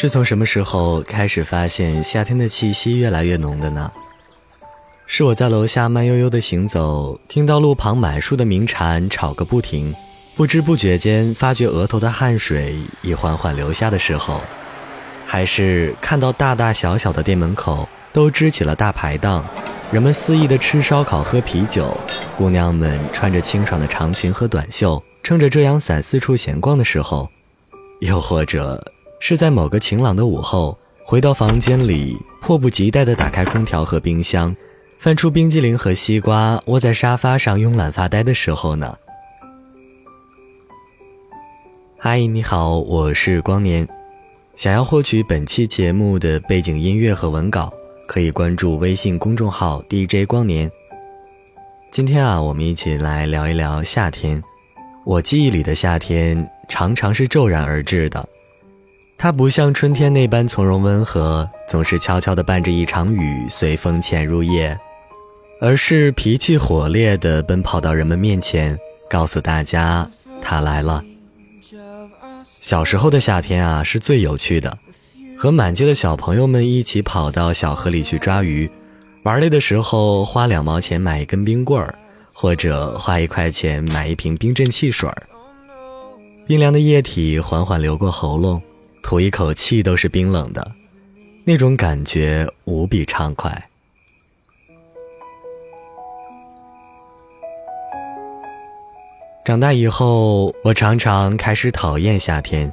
是从什么时候开始发现夏天的气息越来越浓的呢？是我在楼下慢悠悠的行走，听到路旁满树的鸣蝉吵个不停，不知不觉间发觉额头的汗水已缓缓流下的时候，还是看到大大小小的店门口都支起了大排档，人们肆意的吃烧烤喝啤酒，姑娘们穿着清爽的长裙和短袖，撑着遮阳伞四处闲逛的时候，又或者。是在某个晴朗的午后，回到房间里，迫不及待地打开空调和冰箱，翻出冰激凌和西瓜，窝在沙发上慵懒发呆的时候呢？嗨，你好，我是光年。想要获取本期节目的背景音乐和文稿，可以关注微信公众号 DJ 光年。今天啊，我们一起来聊一聊夏天。我记忆里的夏天，常常是骤然而至的。它不像春天那般从容温和，总是悄悄地伴着一场雨随风潜入夜，而是脾气火烈地奔跑到人们面前，告诉大家他来了。小时候的夏天啊，是最有趣的，和满街的小朋友们一起跑到小河里去抓鱼，玩累的时候花两毛钱买一根冰棍儿，或者花一块钱买一瓶冰镇汽水儿，冰凉的液体缓缓流过喉咙。吐一口气都是冰冷的，那种感觉无比畅快。长大以后，我常常开始讨厌夏天，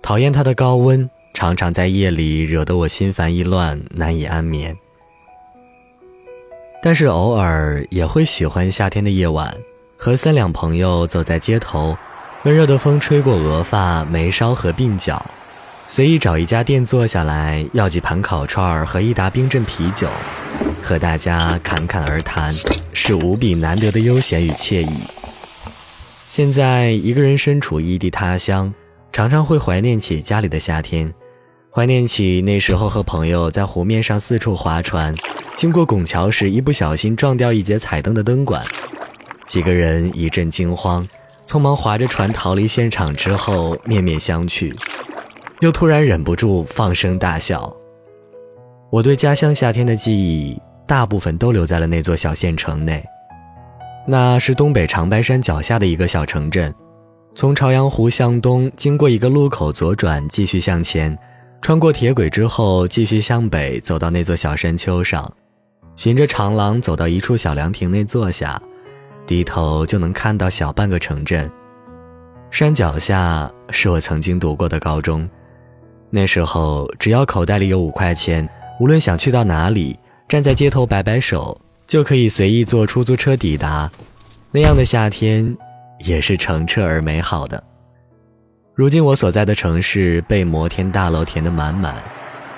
讨厌它的高温，常常在夜里惹得我心烦意乱，难以安眠。但是偶尔也会喜欢夏天的夜晚，和三两朋友走在街头，温热的风吹过额发、眉梢和鬓角。随意找一家店坐下来，要几盘烤串儿和一打冰镇啤酒，和大家侃侃而谈，是无比难得的悠闲与惬意。现在一个人身处异地他乡，常常会怀念起家里的夏天，怀念起那时候和朋友在湖面上四处划船，经过拱桥时一不小心撞掉一节彩灯的灯管，几个人一阵惊慌，匆忙划着船逃离现场之后，面面相觑。又突然忍不住放声大笑。我对家乡夏天的记忆，大部分都留在了那座小县城内。那是东北长白山脚下的一个小城镇。从朝阳湖向东，经过一个路口左转，继续向前，穿过铁轨之后，继续向北，走到那座小山丘上，循着长廊走到一处小凉亭内坐下，低头就能看到小半个城镇。山脚下是我曾经读过的高中。那时候，只要口袋里有五块钱，无论想去到哪里，站在街头摆摆手，就可以随意坐出租车抵达。那样的夏天，也是澄澈而美好的。如今我所在的城市被摩天大楼填得满满，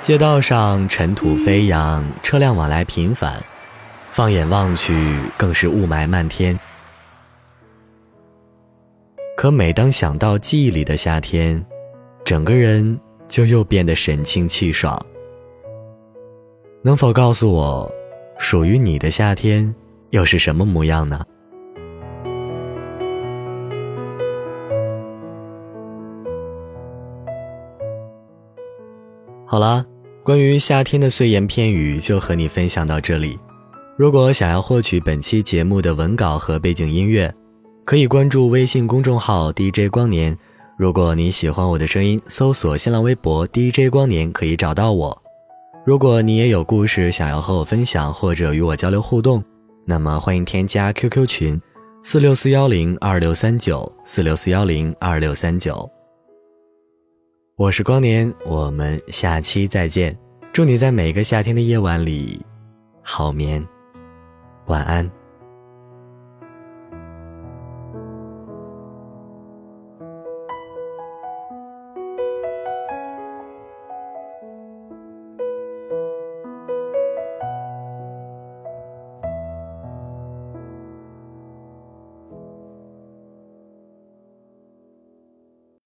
街道上尘土飞扬，车辆往来频繁，放眼望去更是雾霾漫天。可每当想到记忆里的夏天，整个人。就又变得神清气爽。能否告诉我，属于你的夏天又是什么模样呢？好了，关于夏天的碎言片语就和你分享到这里。如果想要获取本期节目的文稿和背景音乐，可以关注微信公众号 DJ 光年。如果你喜欢我的声音，搜索新浪微博 DJ 光年可以找到我。如果你也有故事想要和我分享，或者与我交流互动，那么欢迎添加 QQ 群四六四幺零二六三九四六四幺零二六三九。我是光年，我们下期再见。祝你在每个夏天的夜晚里好眠，晚安。